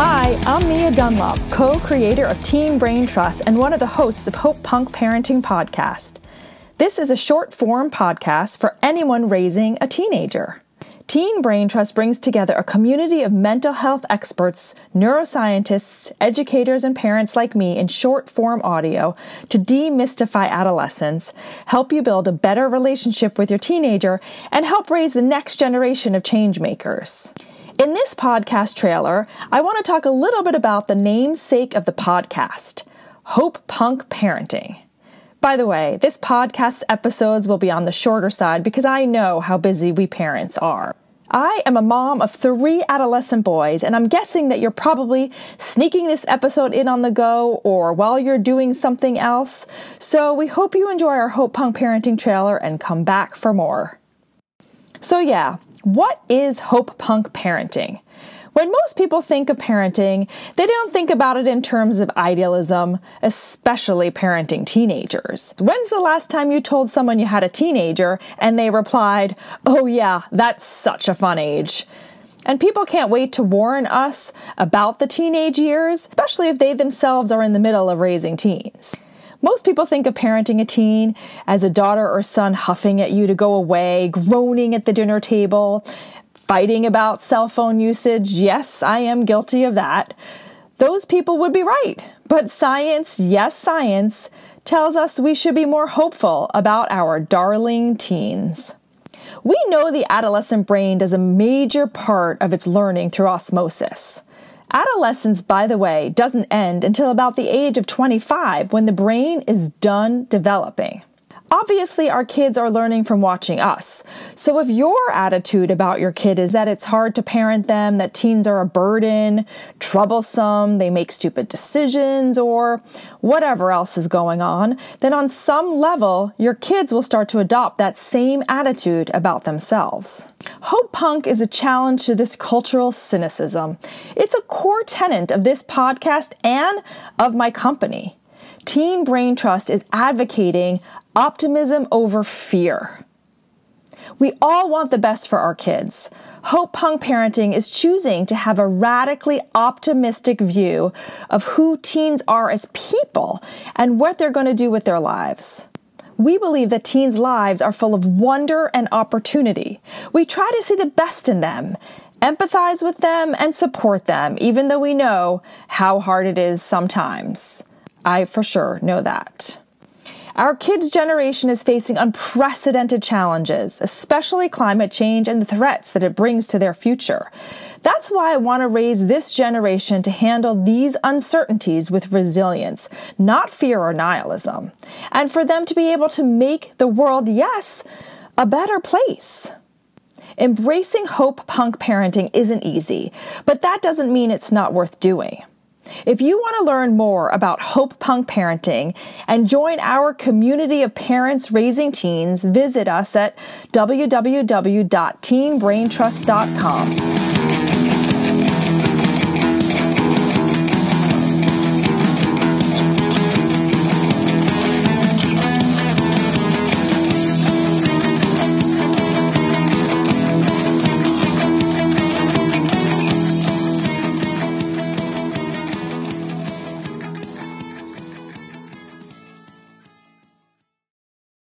Hi, I'm Mya Dunlop, co creator of Teen Brain Trust and one of the hosts of Hope Punk Parenting Podcast. This is a short form podcast for anyone raising a teenager. Teen Brain Trust brings together a community of mental health experts, neuroscientists, educators, and parents like me in short form audio to demystify adolescence, help you build a better relationship with your teenager, and help raise the next generation of change makers. In this podcast trailer, I want to talk a little bit about the namesake of the podcast Hope Punk Parenting. By the way, this podcast's episodes will be on the shorter side because I know how busy we parents are. I am a mom of three adolescent boys, and I'm guessing that you're probably sneaking this episode in on the go or while you're doing something else. So we hope you enjoy our Hope Punk Parenting trailer and come back for more. So, yeah, what is Hope Punk parenting? When most people think of parenting, they don't think about it in terms of idealism, especially parenting teenagers. When's the last time you told someone you had a teenager and they replied, Oh, yeah, that's such a fun age? And people can't wait to warn us about the teenage years, especially if they themselves are in the middle of raising teens. Most people think of parenting a teen as a daughter or son huffing at you to go away, groaning at the dinner table, fighting about cell phone usage. Yes, I am guilty of that. Those people would be right. But science, yes, science, tells us we should be more hopeful about our darling teens. We know the adolescent brain does a major part of its learning through osmosis. Adolescence, by the way, doesn't end until about the age of 25 when the brain is done developing. Obviously, our kids are learning from watching us. So if your attitude about your kid is that it's hard to parent them, that teens are a burden, troublesome, they make stupid decisions, or whatever else is going on, then on some level, your kids will start to adopt that same attitude about themselves. Hope Punk is a challenge to this cultural cynicism. It's a core tenet of this podcast and of my company. Teen Brain Trust is advocating optimism over fear. We all want the best for our kids. Hope Punk Parenting is choosing to have a radically optimistic view of who teens are as people and what they're going to do with their lives. We believe that teens' lives are full of wonder and opportunity. We try to see the best in them, empathize with them, and support them, even though we know how hard it is sometimes. I for sure know that. Our kids' generation is facing unprecedented challenges, especially climate change and the threats that it brings to their future. That's why I want to raise this generation to handle these uncertainties with resilience, not fear or nihilism, and for them to be able to make the world, yes, a better place. Embracing hope punk parenting isn't easy, but that doesn't mean it's not worth doing. If you want to learn more about Hope Punk Parenting and join our community of parents raising teens, visit us at www.teenbraintrust.com.